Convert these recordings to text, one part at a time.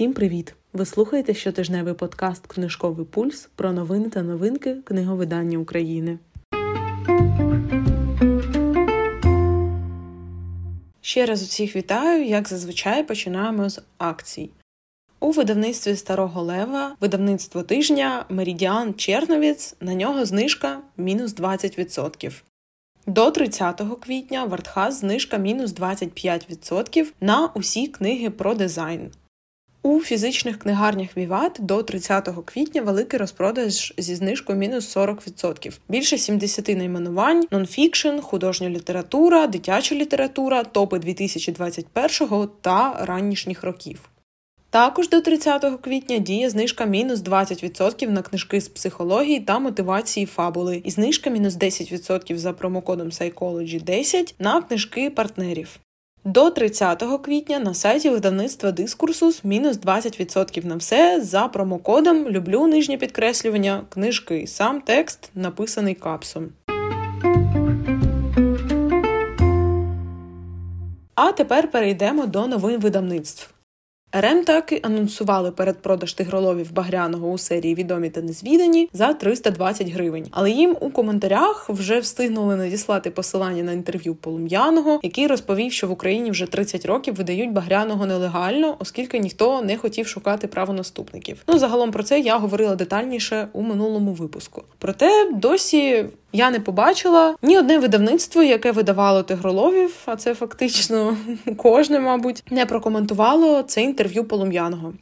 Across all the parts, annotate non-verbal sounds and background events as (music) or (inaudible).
Всім привіт! Ви слухаєте щотижневий подкаст Книжковий пульс про новини та новинки книговидання України. Ще раз усіх вітаю, як зазвичай починаємо з акцій. У видавництві Старого Лева видавництво тижня Меридіан Черновіц на нього знижка мінус 20%. До 30 квітня в Артхаз знижка мінус 25% на усі книги про дизайн. У фізичних книгарнях Віват до 30 квітня великий розпродаж зі знижкою мінус 40%. Більше 70 найменувань, нонфікшн, художня література, дитяча література, топи 2021 та ранішніх років. Також до 30 квітня діє знижка мінус 20% на книжки з психології та мотивації фабули, і знижка мінус 10% за промокодом Psychology 10 на книжки партнерів. До 30 квітня на сайті видавництва Дискурсус мінус 20% на все за промокодом Люблю нижнє підкреслювання книжки. Сам текст написаний капсом. А тепер перейдемо до новин видавництв. РМ таки анонсували передпродаж тигроловів Багряного у серії Відомі та незвідані за 320 гривень. Але їм у коментарях вже встигнули надіслати посилання на інтерв'ю Полум'яного, який розповів, що в Україні вже 30 років видають Багряного нелегально, оскільки ніхто не хотів шукати правонаступників. Ну загалом про це я говорила детальніше у минулому випуску. Проте досі я не побачила ні одне видавництво, яке видавало тигроловів, а це фактично (laughs) кожне, мабуть, не прокоментувало це інтерв'ю полум'яного.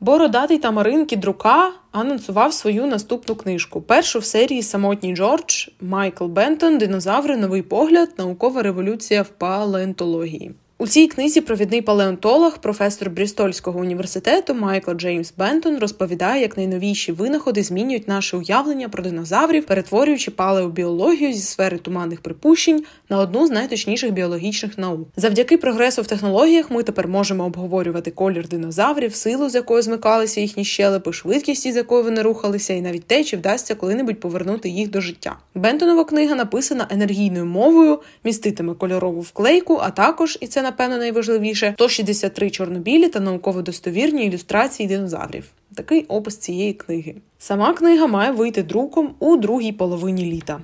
Бородатий та Маринки Друка анонсував свою наступну книжку. Першу в серії Самотній Джордж Майкл Бентон Динозаври Новий погляд, наукова революція в палеонтології. У цій книзі провідний палеонтолог, професор Брістольського університету Майкл Джеймс Бентон розповідає, як найновіші винаходи змінюють наше уявлення про динозаврів, перетворюючи палеобіологію зі сфери туманних припущень на одну з найточніших біологічних наук. Завдяки прогресу в технологіях ми тепер можемо обговорювати колір динозаврів, силу, з якою змикалися їхні щелепи, швидкість, з якою вони рухалися, і навіть те, чи вдасться коли-небудь повернути їх до життя. Бентонова книга написана енергійною мовою, міститиме кольорову вклейку, а також і це напевно найважливіше 163 чорнобілі та науково-достовірні ілюстрації динозаврів. Такий опис цієї книги. Сама книга має вийти друком у другій половині літа.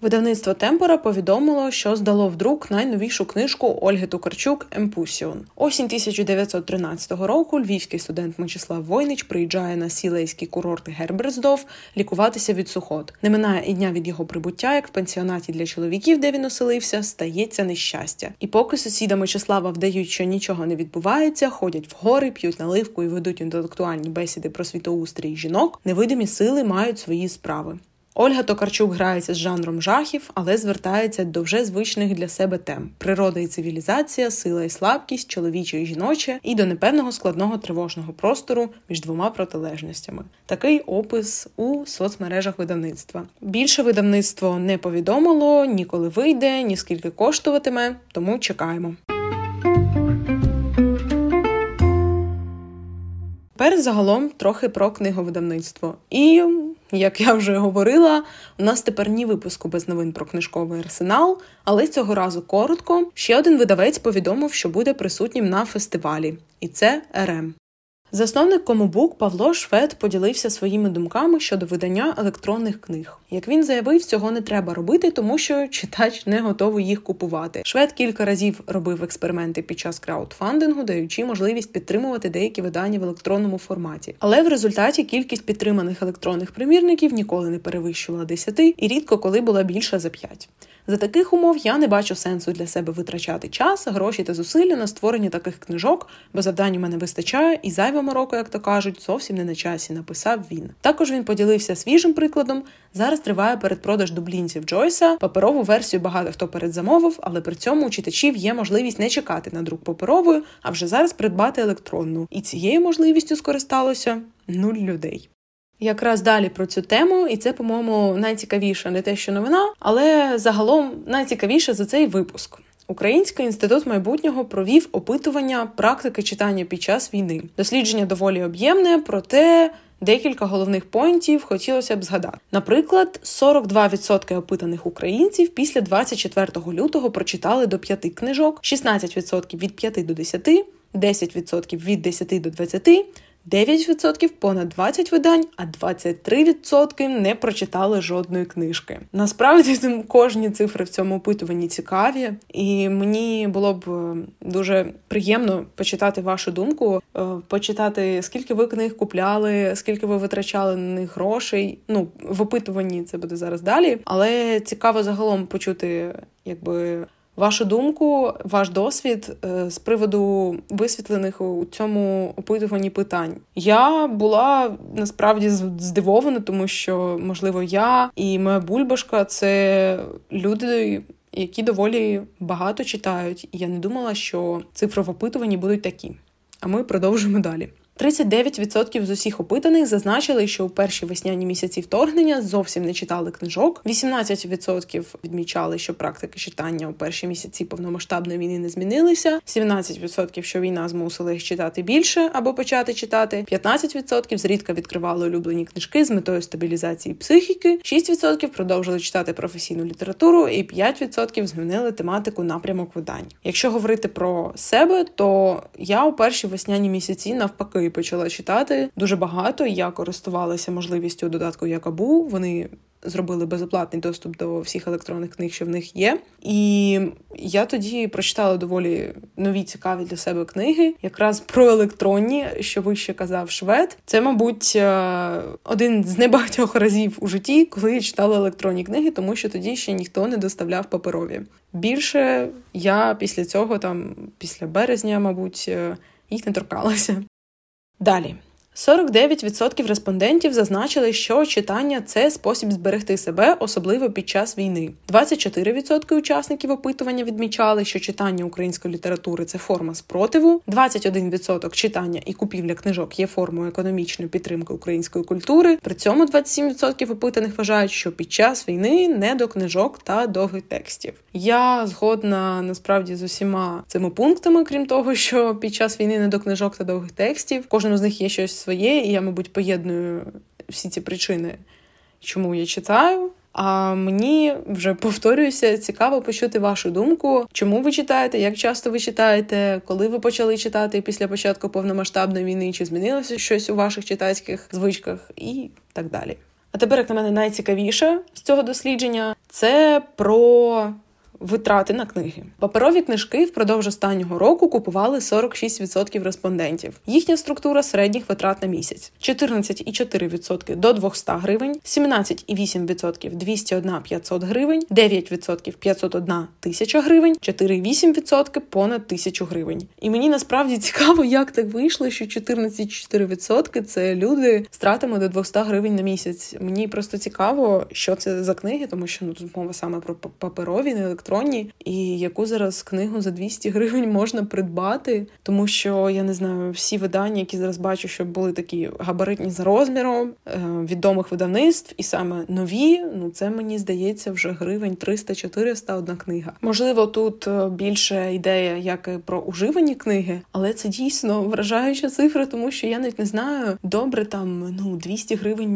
Видавництво Темпора повідомило, що здало в друк найновішу книжку Ольги Тукарчук Емпусіон. Осінь 1913 року львівський студент Мечислав Войнич приїжджає на сілейський курорт Герберсдов лікуватися від сухот. Не минає і дня від його прибуття, як в пенсіонаті для чоловіків, де він оселився, стається нещастя. І поки сусіда Мечислава вдають, що нічого не відбувається, ходять в гори, п'ють наливку і ведуть інтелектуальні бесіди про світоустрій жінок, невидимі сили мають свої справи. Ольга Токарчук грається з жанром жахів, але звертається до вже звичних для себе тем: природа і цивілізація, сила і слабкість, чоловіче і жіноче, і до непевного складного тривожного простору між двома протилежностями. Такий опис у соцмережах видавництва. Більше видавництво не повідомило, ніколи вийде, ні скільки коштуватиме, тому чекаємо. Тепер загалом трохи про книговидавництво. І як я вже говорила, у нас тепер ні випуску без новин про книжковий арсенал, але цього разу коротко. Ще один видавець повідомив, що буде присутнім на фестивалі, і це РМ. Засновник Комубук Павло Швед поділився своїми думками щодо видання електронних книг. Як він заявив, цього не треба робити, тому що читач не готовий їх купувати. Швед кілька разів робив експерименти під час краудфандингу, даючи можливість підтримувати деякі видання в електронному форматі. Але в результаті кількість підтриманих електронних примірників ніколи не перевищувала 10 і рідко коли була більша за 5. За таких умов я не бачу сенсу для себе витрачати час, гроші та зусилля на створення таких книжок, бо завдань у мене вистачає, і зайва мороко, як то кажуть, зовсім не на часі. Написав він. Також він поділився свіжим прикладом. Зараз триває передпродаж дублінців Джойса. Паперову версію багато хто передзамовив, але при цьому у читачів є можливість не чекати на друк паперовою, а вже зараз придбати електронну. І цією можливістю скористалося нуль людей. Якраз далі про цю тему, і це, по-моєму, найцікавіша не те, що новина, але загалом найцікавіше за цей випуск. Український інститут майбутнього провів опитування практики читання під час війни. Дослідження доволі об'ємне, проте декілька головних поінтів хотілося б згадати. Наприклад, 42% опитаних українців після 24 лютого прочитали до 5 книжок, 16% від 5 до 10, 10% від 10 до 20, 9% понад 20 видань, а 23% не прочитали жодної книжки. Насправді (laughs) кожні цифри в цьому опитуванні цікаві, і мені було б е, дуже приємно почитати вашу думку, е, почитати скільки ви книг купляли, скільки ви витрачали на них грошей. Ну в опитуванні це буде зараз далі, але цікаво загалом почути, якби вашу думку, ваш досвід е, з приводу висвітлених у цьому опитуванні питань. Я була насправді здивована, тому що, можливо, я і моя бульбашка це люди. Які доволі багато читають, і я не думала, що опитуванні будуть такі. А ми продовжуємо далі. 39% з усіх опитаних зазначили, що у перші весняні місяці вторгнення зовсім не читали книжок. 18% відмічали, що практики читання у перші місяці повномасштабної війни не змінилися. 17% що війна змусила їх читати більше або почати читати. 15% зрідка відкривали улюблені книжки з метою стабілізації психіки. 6% продовжили читати професійну літературу, і 5% змінили тематику напрямок видань. Якщо говорити про себе, то я у перші весняні місяці навпаки і почала читати дуже багато. Я користувалася можливістю додатку Якабу. Вони зробили безоплатний доступ до всіх електронних книг, що в них є. І я тоді прочитала доволі нові цікаві для себе книги, якраз про електронні, що вище казав швед. Це, мабуть, е, один з небагатьох разів у житті, коли я читала електронні книги, тому що тоді ще ніхто не доставляв паперові. Більше я після цього, там після березня, мабуть, е, їх не торкалася. Далі. 49% респондентів зазначили, що читання це спосіб зберегти себе, особливо під час війни. 24% учасників опитування відмічали, що читання української літератури це форма спротиву. 21% читання і купівля книжок є формою економічної підтримки української культури. При цьому 27% опитаних вважають, що під час війни не до книжок та довгих текстів. Я згодна насправді з усіма цими пунктами, крім того, що під час війни не до книжок та довгих текстів. Кожному з них є щось своє, і я, мабуть, поєдную всі ці причини, чому я читаю. А мені вже повторююся, цікаво почути вашу думку, чому ви читаєте, як часто ви читаєте, коли ви почали читати після початку повномасштабної війни, чи змінилося щось у ваших читацьких звичках, і так далі. А тепер, як на мене, найцікавіше з цього дослідження це про Витрати на книги. Паперові книжки впродовж останнього року купували 46% респондентів. Їхня структура середніх витрат на місяць: 14,4% до 200 гривень, 17,8% 201 500 гривень, 9% 501 тисяча гривень, 4,8% понад 1000 гривень. І мені насправді цікаво, як так вийшло, що 14,4% це люди з до 200 гривень на місяць. Мені просто цікаво, що це за книги, тому що ну тут мова саме про паперові, не електронні електронні, і яку зараз книгу за 200 гривень (laughs) можна придбати, тому що я не знаю, всі видання, які зараз бачу, що були такі габаритні за розміром е, відомих видавництв, і саме нові, ну це мені здається вже гривень 300-400 одна книга. Можливо, тут е, більше ідея, як і про уживані книги, але це дійсно вражаюча цифра, тому що я навіть не знаю, добре там ну 200 гривень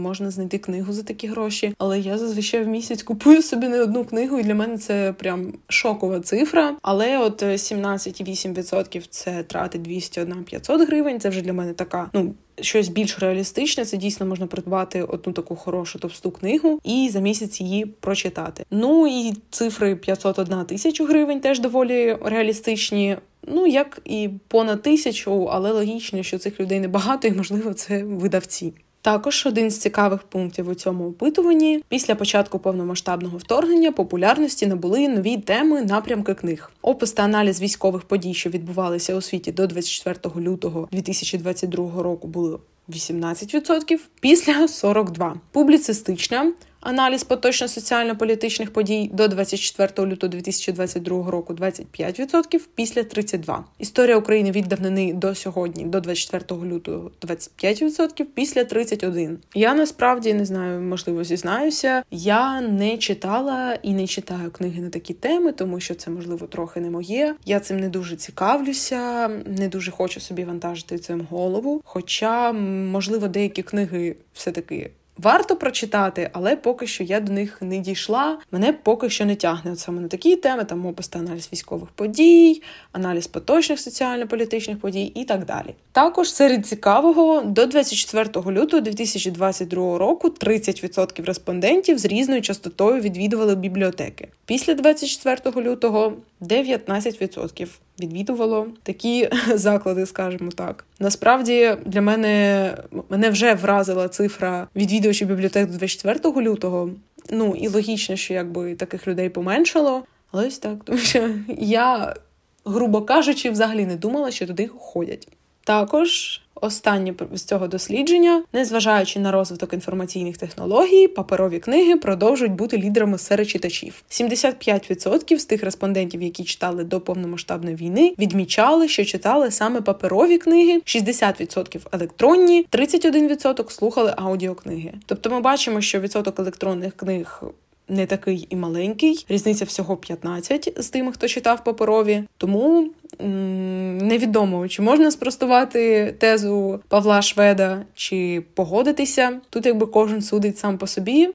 можна знайти книгу за такі гроші, але я зазвичай в місяць купую собі не одну книгу, і для мене це прям шокова цифра. Але от 17,8% це трати 201 500 гривень. Це вже для мене така, ну. Щось більш реалістичне, це дійсно можна придбати одну таку хорошу товсту книгу і за місяць її прочитати. Ну і цифри 501 тисячу гривень теж доволі реалістичні. Ну як і понад тисячу, але логічно, що цих людей небагато, і можливо це видавці. Також один з цікавих пунктів у цьому опитуванні після початку повномасштабного вторгнення популярності набули нові теми напрямки книг. Опис та аналіз військових подій, що відбувалися у світі до 24 лютого 2022 року, були 18%, після 42%. Публіцистична Аналіз поточно соціально-політичних подій до 24 лютого 2022 року 25%, після 32%. Історія України від давнини до сьогодні, до 24 лютого 25%, після 31%. Я насправді не знаю, можливо, зізнаюся. Я не читала і не читаю книги на такі теми, тому що це можливо трохи не моє. Я цим не дуже цікавлюся, не дуже хочу собі вантажити цим голову. Хоча, можливо, деякі книги все таки варто прочитати, але поки що я до них не дійшла. Мене поки що не тягне от саме на такі теми, там опис аналіз військових подій, аналіз поточних соціально-політичних подій і так далі. Також серед цікавого до 24 лютого 2022 року 30% респондентів з різною частотою відвідували бібліотеки. Після 24 лютого 19% відвідувало такі (laughs) заклади, скажімо так. Насправді для мене мене вже вразила цифра відвідувачів бібліотек до 24 лютого. Ну і логічно, що якби таких людей поменшало. Але ось так, тому що я, грубо кажучи, взагалі не думала, що туди ходять. Також Останнє з цього дослідження, незважаючи на розвиток інформаційних технологій, паперові книги продовжують бути лідерами серед читачів. 75% з тих респондентів, які читали до повномасштабної війни, відмічали, що читали саме паперові книги, 60% електронні, 31% слухали аудіокниги. Тобто, ми бачимо, що відсоток електронних книг. Не такий і маленький, різниця всього 15 з тими, хто читав паперові. Тому невідомо, чи можна спростувати тезу Павла Шведа, чи погодитися. Тут якби кожен судить сам по собі.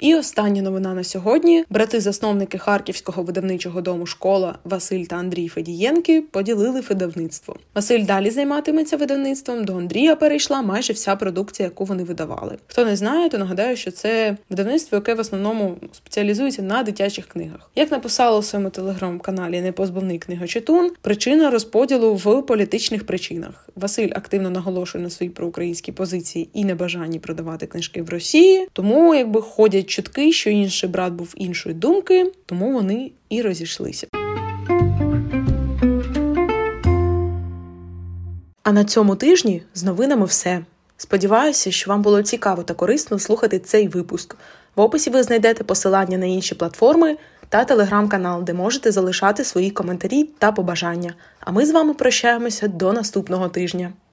І остання новина на сьогодні: брати-засновники харківського видавничого дому школа Василь та Андрій Федієнки поділили видавництво. Василь далі займатиметься видавництвом. До Андрія перейшла майже вся продукція, яку вони видавали. Хто не знає, то нагадаю, що це видавництво, яке в основному спеціалізується на дитячих книгах. Як написало у своєму телеграм-каналі Непозбавний книгочетун, причина розподілу в політичних причинах. Василь активно наголошує на своїй проукраїнській позиції і небажанні продавати книжки в Росії, тому якби ходять чутки, що інший брат був іншої думки, тому вони і розійшлися. А на цьому тижні з новинами все. Сподіваюся, що вам було цікаво та корисно слухати цей випуск. В описі ви знайдете посилання на інші платформи та телеграм-канал, де можете залишати свої коментарі та побажання. А ми з вами прощаємося до наступного тижня.